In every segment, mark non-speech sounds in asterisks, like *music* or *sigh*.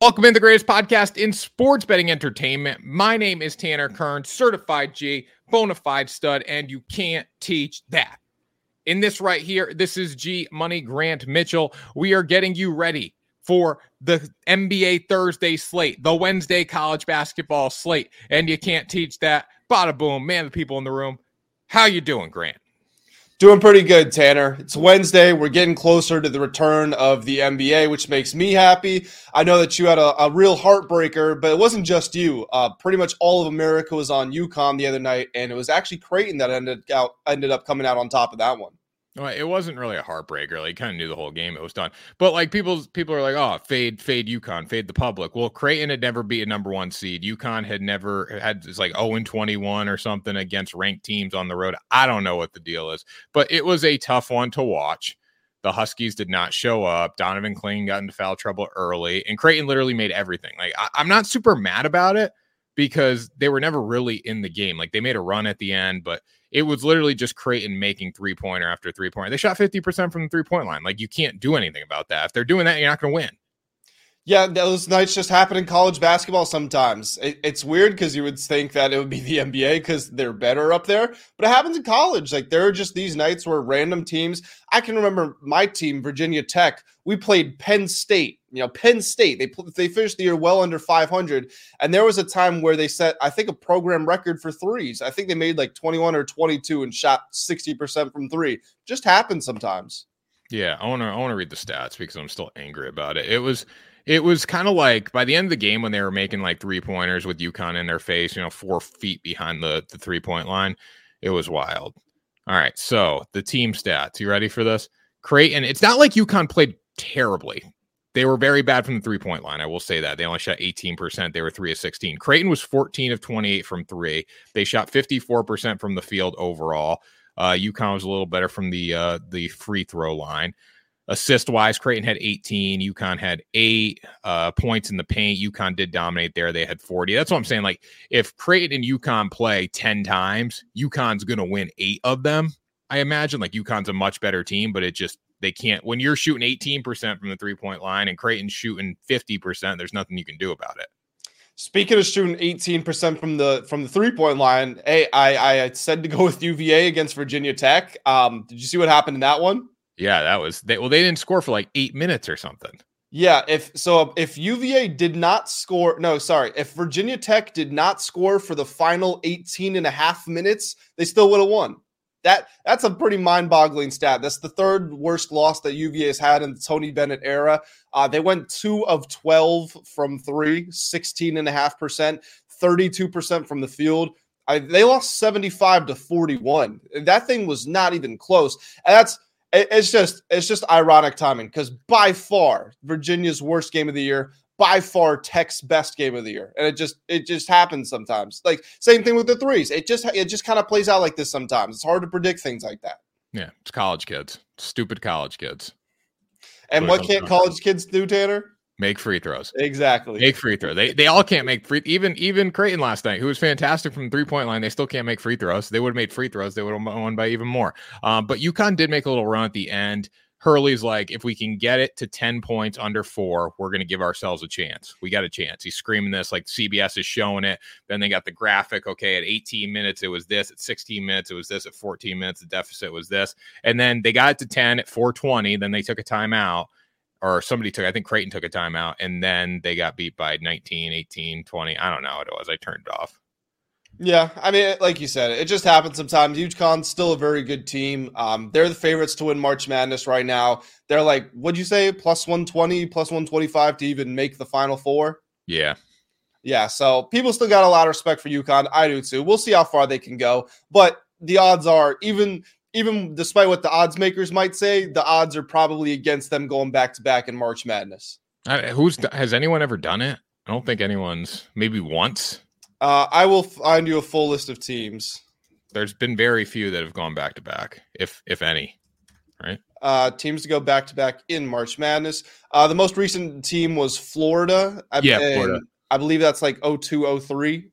Welcome in the greatest podcast in sports betting entertainment. My name is Tanner Kern, certified G, bona fide stud, and you can't teach that. In this right here, this is G Money Grant Mitchell. We are getting you ready for the NBA Thursday slate, the Wednesday college basketball slate, and you can't teach that. Bada boom, man, the people in the room. How you doing, Grant? Doing pretty good, Tanner. It's Wednesday. We're getting closer to the return of the NBA, which makes me happy. I know that you had a, a real heartbreaker, but it wasn't just you. Uh, pretty much all of America was on UConn the other night, and it was actually Creighton that ended out ended up coming out on top of that one. Well, it wasn't really a heartbreaker. Like, kind of knew the whole game; it was done. But like people, people are like, "Oh, fade, fade UConn, fade the public." Well, Creighton had never beat a number one seed. UConn had never had it's like zero and twenty one or something against ranked teams on the road. I don't know what the deal is, but it was a tough one to watch. The Huskies did not show up. Donovan Clingan got into foul trouble early, and Creighton literally made everything. Like, I, I'm not super mad about it because they were never really in the game. Like, they made a run at the end, but it was literally just Creighton making three pointer after three pointer. They shot 50% from the three point line. Like you can't do anything about that. If they're doing that, you're not going to win. Yeah, those nights just happen in college basketball sometimes. It, it's weird because you would think that it would be the NBA because they're better up there, but it happens in college. Like there are just these nights where random teams. I can remember my team, Virginia Tech. We played Penn State. You know, Penn State. They they finished the year well under 500, and there was a time where they set, I think, a program record for threes. I think they made like 21 or 22 and shot 60 percent from three. Just happens sometimes. Yeah, I want to I want to read the stats because I'm still angry about it. It was it was kind of like by the end of the game when they were making like three pointers with UConn in their face, you know, four feet behind the, the three point line. It was wild. All right. So the team stats. You ready for this? Creighton, it's not like UConn played terribly. They were very bad from the three point line. I will say that. They only shot 18%. They were three of 16. Creighton was 14 of 28 from three. They shot 54% from the field overall. Uh, UConn was a little better from the uh, the free throw line. Assist wise, Creighton had 18. UConn had eight uh, points in the paint. UConn did dominate there. They had 40. That's what I'm saying. Like, if Creighton and UConn play 10 times, UConn's going to win eight of them. I imagine like UConn's a much better team, but it just, they can't. When you're shooting 18% from the three point line and Creighton's shooting 50%, there's nothing you can do about it. Speaking of shooting 18% from the from the three point line, hey, I I said to go with UVA against Virginia Tech. Um, did you see what happened in that one? Yeah, that was they. Well, they didn't score for like eight minutes or something. Yeah, if so, if UVA did not score, no, sorry, if Virginia Tech did not score for the final 18 and a half minutes, they still would have won. That that's a pretty mind-boggling stat. That's the third worst loss that UVA has had in the Tony Bennett era. Uh, they went two of 12 from three, 16 and a half percent, 32% from the field. I, they lost 75 to 41. That thing was not even close. And that's it's just it's just ironic timing because by far Virginia's worst game of the year, by far Tech's best game of the year, and it just it just happens sometimes. Like same thing with the threes. It just it just kind of plays out like this sometimes. It's hard to predict things like that. Yeah, it's college kids, stupid college kids. And what can't college kids do, Tanner? Make free throws. Exactly. Make free throw. They they all can't make free. Even even Creighton last night, who was fantastic from three point line, they still can't make free throws. They would have made free throws. They would have won by even more. Um, but UConn did make a little run at the end. Hurley's like, if we can get it to 10 points under four, we're going to give ourselves a chance. We got a chance. He's screaming this like CBS is showing it. Then they got the graphic. Okay, at 18 minutes, it was this. At 16 minutes, it was this. At 14 minutes, the deficit was this. And then they got it to 10 at 420. Then they took a timeout or somebody took, I think Creighton took a timeout and then they got beat by 19, 18, 20. I don't know what it was. I turned it off. Yeah, I mean, like you said, it just happens sometimes. UConn's still a very good team. Um, they're the favorites to win March Madness right now. They're like, what'd you say, plus 120, plus 125 to even make the Final Four? Yeah. Yeah, so people still got a lot of respect for UConn. I do too. We'll see how far they can go. But the odds are, even even despite what the odds makers might say, the odds are probably against them going back to back in March Madness. Uh, who's has anyone ever done it? I don't think anyone's. Maybe once. Uh, I will find you a full list of teams. There's been very few that have gone back to back, if if any. Right. Uh, teams to go back to back in March Madness. Uh, the most recent team was Florida. I, yeah, Florida. I believe that's like 0203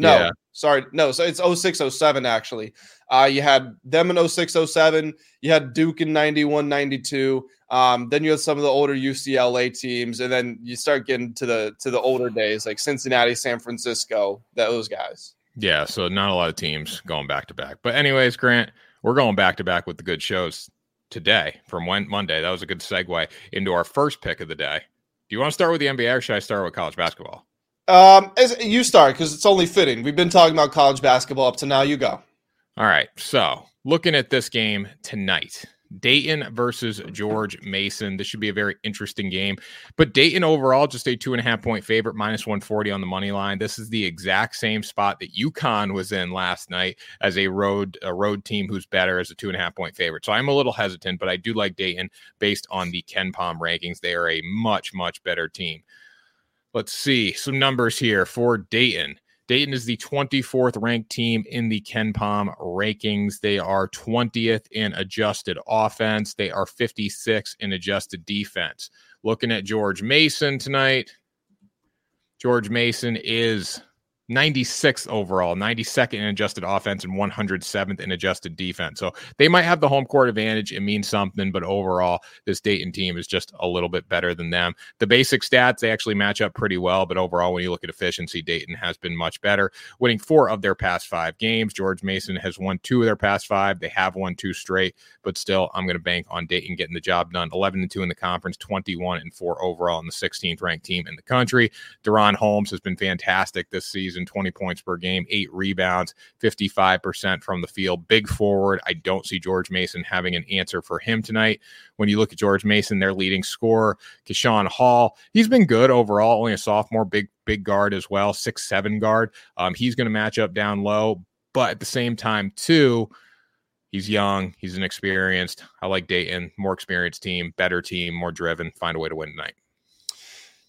No, Yeah. sorry, no. So it's 0607 actually. Uh, you had them in 0607. You had Duke in 91, 92. Um, then you had some of the older UCLA teams, and then you start getting to the to the older days like Cincinnati, San Francisco, those guys. Yeah, so not a lot of teams going back to back. But anyways, Grant, we're going back to back with the good shows today from when Monday. That was a good segue into our first pick of the day. Do you want to start with the NBA or should I start with college basketball? Um, you start because it's only fitting. We've been talking about college basketball up to now. You go. All right. So looking at this game tonight, Dayton versus George Mason. This should be a very interesting game. But Dayton overall, just a two and a half point favorite, minus 140 on the money line. This is the exact same spot that UConn was in last night as a road a road team who's better as a two and a half point favorite. So I'm a little hesitant, but I do like Dayton based on the KenPom rankings. They are a much, much better team. Let's see some numbers here for Dayton. Dayton is the 24th ranked team in the KenPom rankings. They are 20th in adjusted offense. They are 56 in adjusted defense. Looking at George Mason tonight, George Mason is 96th overall, 92nd in adjusted offense, and 107th in adjusted defense. So they might have the home court advantage. It means something, but overall, this Dayton team is just a little bit better than them. The basic stats, they actually match up pretty well, but overall, when you look at efficiency, Dayton has been much better, winning four of their past five games. George Mason has won two of their past five. They have won two straight, but still, I'm going to bank on Dayton getting the job done. 11 and 2 in the conference, 21 and 4 overall, and the 16th ranked team in the country. DaRon Holmes has been fantastic this season 20 points per game, eight rebounds, 55% from the field. Big forward. I don't see George Mason having an answer for him tonight. When you look at George Mason, their leading scorer, Keyshawn Hall, he's been good overall, only a sophomore, big, big guard as well, six, seven guard. Um, he's going to match up down low, but at the same time, too, he's young, he's inexperienced. I like Dayton, more experienced team, better team, more driven, find a way to win tonight.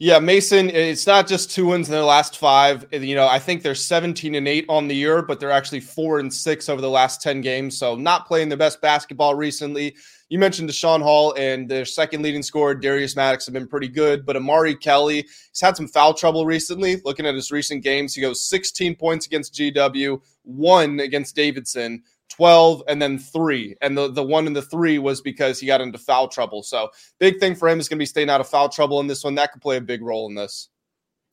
Yeah, Mason, it's not just two wins in their last five. You know, I think they're 17 and 8 on the year, but they're actually four and six over the last 10 games. So not playing their best basketball recently. You mentioned Deshaun Hall and their second leading scorer, Darius Maddox, have been pretty good. But Amari Kelly, he's had some foul trouble recently. Looking at his recent games, he goes 16 points against GW, one against Davidson. 12 and then three. And the, the one in the three was because he got into foul trouble. So big thing for him is going to be staying out of foul trouble in this one. That could play a big role in this.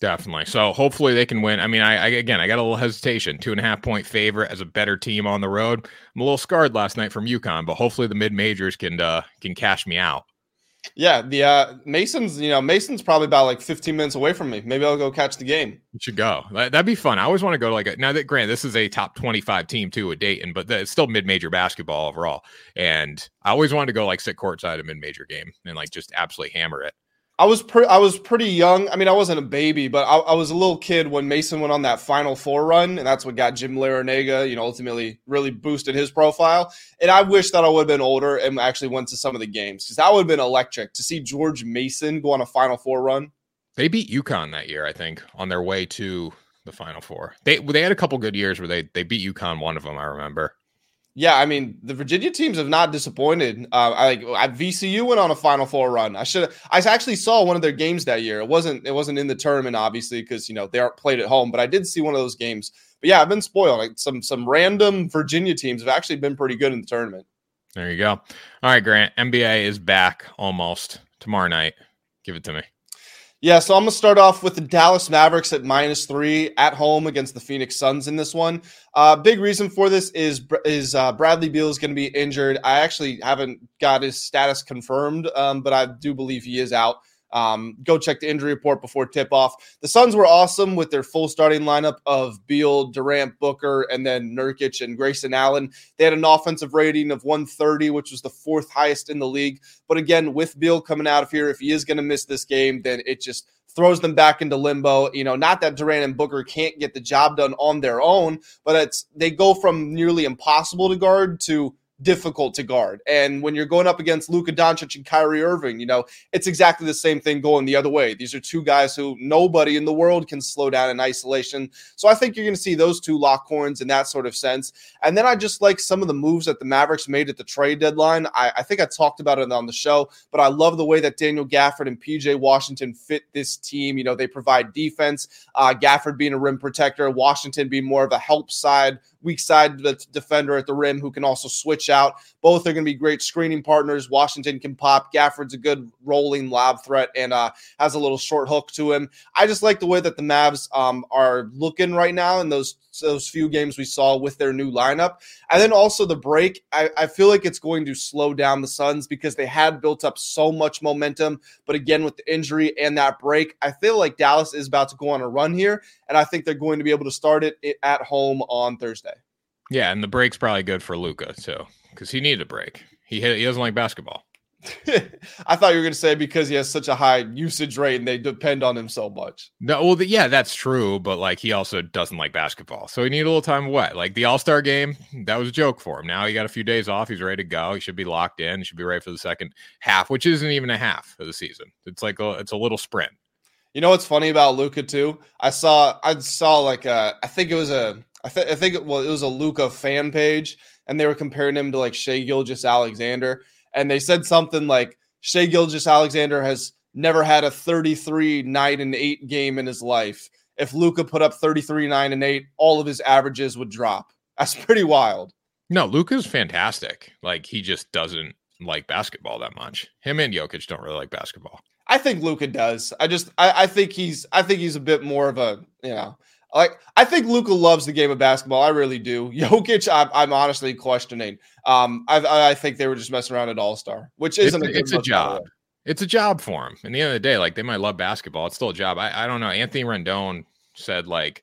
Definitely. So hopefully they can win. I mean, I, I, again, I got a little hesitation. Two and a half point favorite as a better team on the road. I'm a little scarred last night from UConn, but hopefully the mid majors can uh, can cash me out. Yeah, the uh, Masons, you know, Mason's probably about like 15 minutes away from me. Maybe I'll go catch the game. You should go. That, would be fun. I always want to go to like a now that Grant, this is a top 25 team too at Dayton, but the, it's still mid major basketball overall. And I always wanted to go like sit courtside a mid major game and like just absolutely hammer it. I was pre- I was pretty young. I mean, I wasn't a baby, but I, I, was a little kid when Mason went on that Final Four run, and that's what got Jim Larrañaga, you know, ultimately really boosted his profile. And I wish that I would have been older and actually went to some of the games because that would have been electric to see George Mason go on a Final Four run. They beat UConn that year, I think, on their way to the Final Four. They they had a couple good years where they they beat UConn. One of them, I remember. Yeah, I mean the Virginia teams have not disappointed. Uh, I like VCU went on a Final Four run. I should I actually saw one of their games that year. It wasn't it wasn't in the tournament obviously because you know they aren't played at home, but I did see one of those games. But yeah, I've been spoiled. Like some some random Virginia teams have actually been pretty good in the tournament. There you go. All right, Grant. NBA is back almost tomorrow night. Give it to me. Yeah, so I'm gonna start off with the Dallas Mavericks at minus three at home against the Phoenix Suns in this one. Uh, big reason for this is is uh, Bradley Beal is to be injured. I actually haven't got his status confirmed, um, but I do believe he is out. Um, go check the injury report before tip off. The Suns were awesome with their full starting lineup of Beal, Durant, Booker, and then Nurkic and Grayson Allen. They had an offensive rating of 130, which was the fourth highest in the league. But again, with Beal coming out of here, if he is going to miss this game, then it just throws them back into limbo. You know, not that Durant and Booker can't get the job done on their own, but it's they go from nearly impossible to guard to difficult to guard. And when you're going up against Luka Doncic and Kyrie Irving, you know, it's exactly the same thing going the other way. These are two guys who nobody in the world can slow down in isolation. So I think you're going to see those two lock horns in that sort of sense. And then I just like some of the moves that the Mavericks made at the trade deadline. I, I think I talked about it on the show, but I love the way that Daniel Gafford and PJ Washington fit this team. You know, they provide defense, uh, Gafford being a rim protector, Washington being more of a help side weak side defender at the rim who can also switch out. Both are going to be great screening partners. Washington can pop. Gafford's a good rolling lob threat and uh, has a little short hook to him. I just like the way that the Mavs um, are looking right now in those those few games we saw with their new lineup. And then also the break, I, I feel like it's going to slow down the Suns because they had built up so much momentum. But again, with the injury and that break, I feel like Dallas is about to go on a run here. And I think they're going to be able to start it at home on Thursday. Yeah, and the break's probably good for Luka, too, because he needed a break. He he doesn't like basketball. *laughs* I thought you were going to say because he has such a high usage rate and they depend on him so much. No, well, the, yeah, that's true, but like he also doesn't like basketball, so he needed a little time away. Like the All Star game, that was a joke for him. Now he got a few days off. He's ready to go. He should be locked in. He should be ready for the second half, which isn't even a half of the season. It's like a, it's a little sprint. You know what's funny about Luka too? I saw I saw like a I think it was a I, th- I think it, well, it was a Luka fan page, and they were comparing him to like Shai Gilgeous-Alexander, and they said something like Shai Gilgeous-Alexander has never had a 33 9 and 8 game in his life. If Luka put up 33 9 and 8, all of his averages would drop. That's pretty wild. No, Luka's fantastic. Like he just doesn't like basketball that much. Him and Jokic don't really like basketball. I think Luka does. I just I, I think he's I think he's a bit more of a you know like I think Luka loves the game of basketball. I really do. *laughs* Jokic, I'm, I'm honestly questioning. Um, I, I think they were just messing around at All Star, which isn't it's, a, it's a job. It's a job for him. In the end of the day, like they might love basketball, it's still a job. I, I don't know. Anthony Rendon said like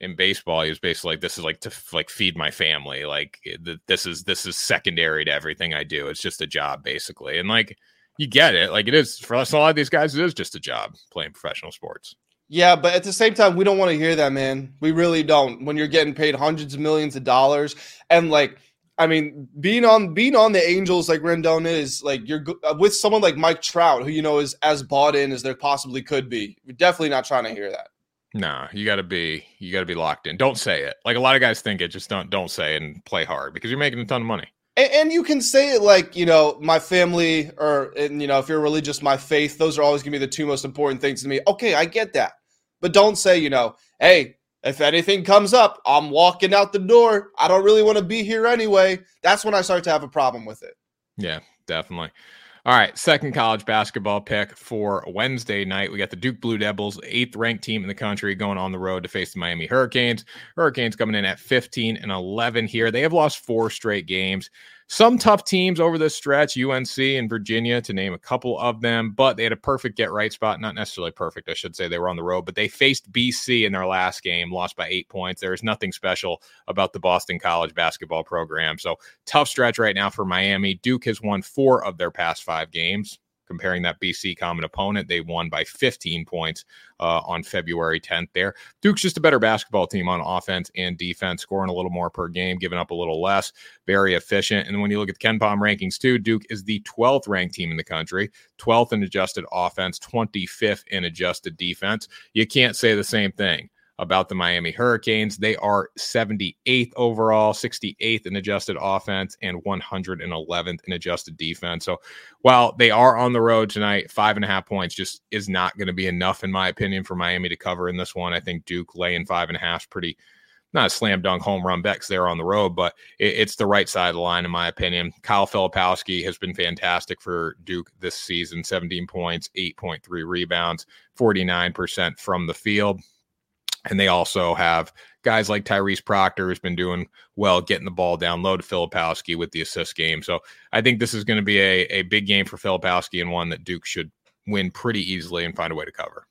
in baseball, he was basically like, "This is like to like feed my family. Like this is this is secondary to everything I do. It's just a job, basically." And like you get it. Like it is for us, a lot of these guys, it is just a job playing professional sports. Yeah, but at the same time, we don't want to hear that, man. We really don't. When you're getting paid hundreds of millions of dollars, and like, I mean, being on being on the Angels like Rendon is, like you're uh, with someone like Mike Trout, who you know is as bought in as there possibly could be. We're definitely not trying to hear that. Nah, you got to be you got to be locked in. Don't say it. Like a lot of guys think it. Just don't don't say it and play hard because you're making a ton of money. And, and, you can say it like, you know, my family or, and, you know, if you're religious, my faith, those are always going to be the two most important things to me. Okay, I get that. But don't say, you know, hey, if anything comes up, I'm walking out the door. I don't really want to be here anyway. That's when I start to have a problem with it. Yeah, definitely. All right, second college basketball pick for Wednesday night. We got the Duke Blue Devils, eighth ranked team in the country, going on the road to face the Miami Hurricanes. Hurricanes coming in at 15 and 11 here. They have lost four straight games. Some tough teams over this stretch, UNC and Virginia, to name a couple of them, but they had a perfect get right spot. Not necessarily perfect, I should say. They were on the road, but they faced BC in their last game, lost by eight points. There is nothing special about the Boston College basketball program. So tough stretch right now for Miami. Duke has won four of their past five games comparing that BC common opponent. They won by 15 points uh, on February 10th there. Duke's just a better basketball team on offense and defense, scoring a little more per game, giving up a little less, very efficient. And when you look at the KenPom rankings too, Duke is the 12th ranked team in the country, 12th in adjusted offense, 25th in adjusted defense. You can't say the same thing about the Miami Hurricanes. They are 78th overall, 68th in adjusted offense, and 111th in adjusted defense. So while they are on the road tonight, five and a half points just is not going to be enough, in my opinion, for Miami to cover in this one. I think Duke laying five and a half is pretty. Not a slam dunk home run bet because they're on the road, but it, it's the right side of the line, in my opinion. Kyle Filipowski has been fantastic for Duke this season 17 points, 8.3 rebounds, 49% from the field. And they also have guys like Tyrese Proctor, who's been doing well getting the ball down low to Filipowski with the assist game. So I think this is going to be a, a big game for Filipowski and one that Duke should win pretty easily and find a way to cover.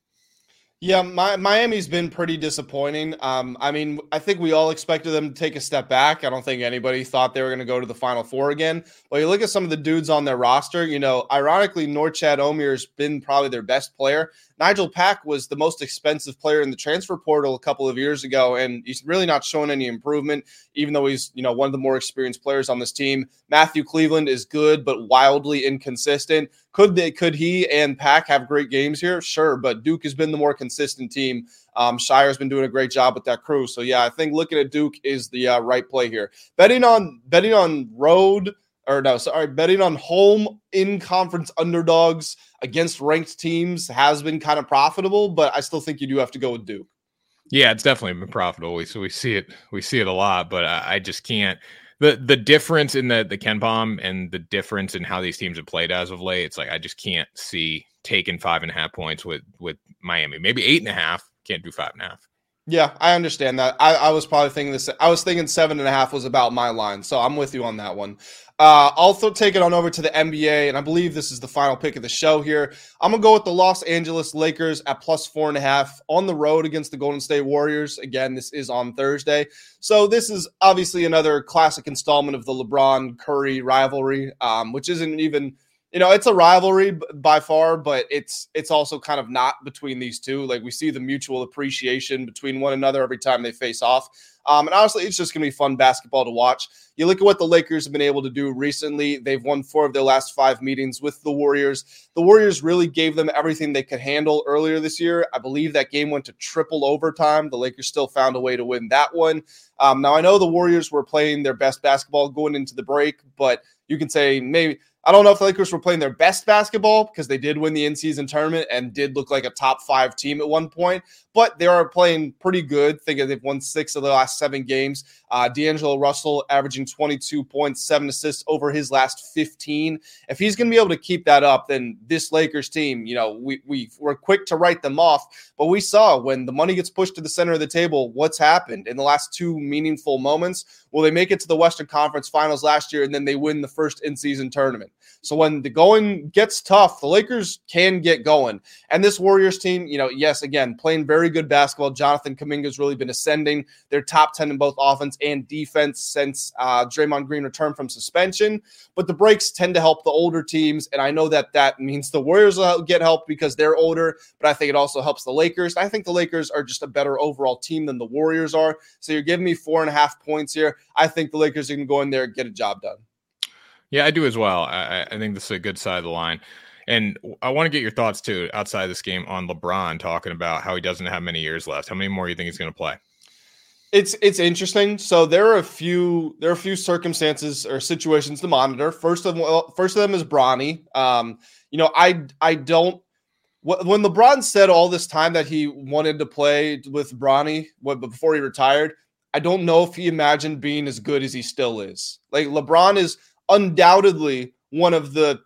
Yeah, my, Miami's been pretty disappointing. Um, I mean, I think we all expected them to take a step back. I don't think anybody thought they were going to go to the Final Four again. But you look at some of the dudes on their roster. You know, ironically, Norchad Omier's been probably their best player. Nigel Pack was the most expensive player in the transfer portal a couple of years ago, and he's really not showing any improvement, even though he's, you know, one of the more experienced players on this team. Matthew Cleveland is good, but wildly inconsistent. Could they could he and Pack have great games here? Sure, but Duke has been the more consistent team. Um, Scheyer's been doing a great job with that crew. So yeah, I think looking at Duke is the uh, right play here. Betting on betting on road or no, sorry, betting on home in conference underdogs against ranked teams has been kind of profitable, but I still think you do have to go with Duke. Yeah, it's definitely been profitable. We so we see it we see it a lot, but I, I just can't the the difference in the the KenPom and the difference in how these teams have played as of late. It's like I just can't see taking five and a half points with with Miami. Maybe eight and a half. Can't do five and a half. Yeah, I understand that. I, I was probably thinking this. I was thinking seven and a half was about my line, so I'm with you on that one. Uh, I'll th- take it on over to the NBA, and I believe this is the final pick of the show here. I'm gonna go with the Los Angeles Lakers at plus four and a half on the road against the Golden State Warriors. Again, this is on Thursday, so this is obviously another classic installment of the LeBron Curry rivalry, um, which isn't even you know it's a rivalry by far but it's it's also kind of not between these two. Like we see the mutual appreciation between one another every time they face off. Um, and honestly it's just going to be fun basketball to watch. You look at what the lakers have been able to do recently. They've won four of their last five meetings with the warriors. The warriors really gave them everything they could handle earlier this year. I believe that game went to triple overtime. The lakers still found a way to win that one. Um, now i know the warriors were playing their best basketball going into the break but you can say maybe I don't know if the Lakers were playing their best basketball because they did win the in season tournament and did look like a top five team at one point, but they are playing pretty good. Think they've won six of the last seven games. Uh, D'Angelo Russell averaging 22 points, seven assists over his last 15. If he's going to be able to keep that up, then this Lakers team, you know, we, we were quick to write them off, but we saw when the money gets pushed to the center of the table, what's happened in the last two meaningful moments. Well, they make it to the Western Conference Finals last year, and then they win the first in season tournament. So when the going gets tough, the Lakers can get going. And this Warriors team, you know, yes, again, playing very good basketball. Jonathan Kuminga's really been ascending. They're top 10 in both offense and defense since uh, Draymond Green returned from suspension. But the breaks tend to help the older teams. And I know that that means the Warriors will get help because they're older, but I think it also helps the Lakers. I think the Lakers are just a better overall team than the Warriors are. So you're giving me four and a half points here. I think the Lakers to go in there and get a job done. Yeah, I do as well. I, I think this is a good side of the line. And I want to get your thoughts too outside this game on LeBron talking about how he doesn't have many years left. How many more do you think he's going to play? It's it's interesting. So there are a few there are a few circumstances or situations to monitor. First of all, first of them is Bronny. Um, you know, I I don't when LeBron said all this time that he wanted to play with Bronny before he retired, I don't know if he imagined being as good as he still is. Like LeBron is undoubtedly one of the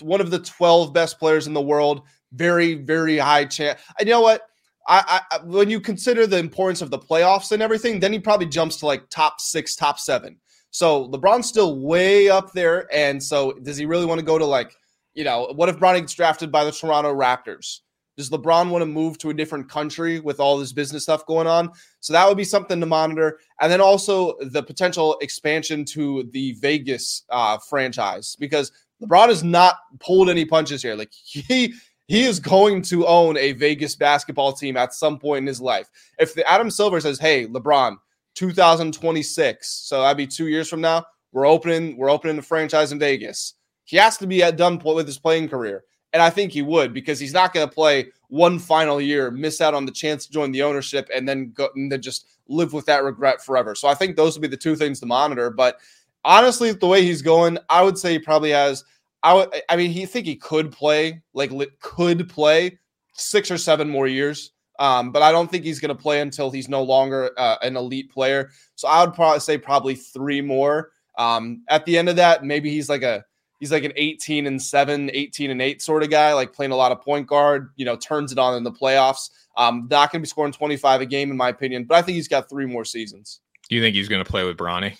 one of the 12 best players in the world. Very, very high chance. I you know what? I, I when you consider the importance of the playoffs and everything, then he probably jumps to like top six, top seven. So LeBron's still way up there. And so does he really want to go to like, you know, what if Bronny gets drafted by the Toronto Raptors? Does LeBron want to move to a different country with all this business stuff going on? So that would be something to monitor. And then also the potential expansion to the Vegas uh, franchise because LeBron has not pulled any punches here. Like *laughs* he he is going to own a Vegas basketball team at some point in his life. If the Adam Silver says, "Hey, LeBron, 2026, so that'd be two years from now, we're opening we're opening the franchise in Vegas," he has to be at done point with his playing career. And I think he would because he's not going to play one final year, miss out on the chance to join the ownership, and then go and then just live with that regret forever. So I think those would be the two things to monitor. But honestly, the way he's going, I would say he probably has. I would. I mean, he think he could play like could play six or seven more years. Um, but I don't think he's going to play until he's no longer uh, an elite player. So I would probably say probably three more. Um, at the end of that, maybe he's like a he's like an 18 and 7, 18 and 8 sort of guy, like playing a lot of point guard, you know, turns it on in the playoffs. Um, not going to be scoring 25 a game, in my opinion, but I think he's got three more seasons. Do you think he's going to play with Bronny?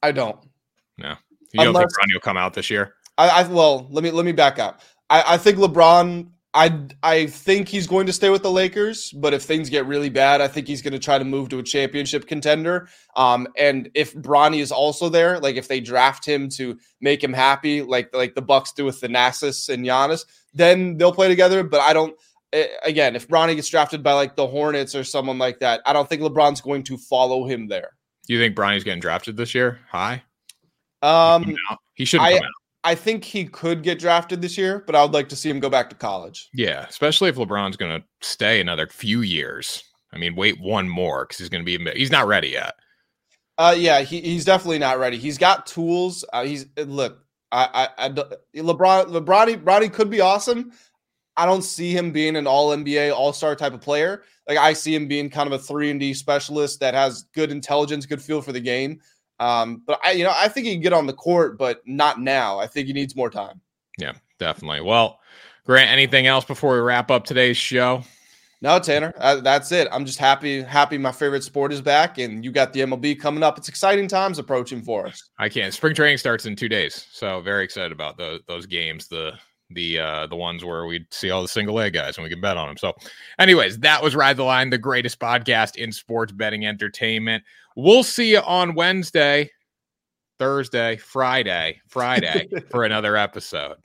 I don't. No. You don't think Bronny will come out this year? I, I well, let me let me back up. I, I think LeBron. I I think he's going to stay with the Lakers, but if things get really bad, I think he's going to try to move to a championship contender. Um, and if Bronny is also there, like if they draft him to make him happy, like like the Bucks do with Thanasis and Giannis, then they'll play together. But I don't. Eh, again, if Bronny gets drafted by like the Hornets or someone like that, I don't think LeBron's going to follow him there. You think Bronny's getting drafted this year? High? Um, he shouldn't come out. I think he could get drafted this year, but I would like to see him go back to college. Yeah, especially if LeBron's going to stay another few years. I mean, wait one more because he's going to be he's not ready yet. Uh, yeah, he, he's definitely not ready. He's got tools. Uh, he's look, I, I, I, LeBron, LeBron, Bronny could be awesome. I don't see him being an All NBA, All Star type of player. Like I see him being kind of a three and D specialist that has good intelligence, good feel for the game. Um, but I, you know, I think he can get on the court, but not now. I think he needs more time. Yeah, definitely. Well, Grant, anything else before we wrap up today's show? No, Tanner, uh, that's it. I'm just happy, happy my favorite sport is back, and you got the MLB coming up. It's exciting times approaching for us. I can't. Spring training starts in two days, so very excited about those those games. The the uh the ones where we see all the single A guys and we can bet on them. So, anyways, that was Ride the Line, the greatest podcast in sports betting entertainment. We'll see you on Wednesday, Thursday, Friday, Friday *laughs* for another episode.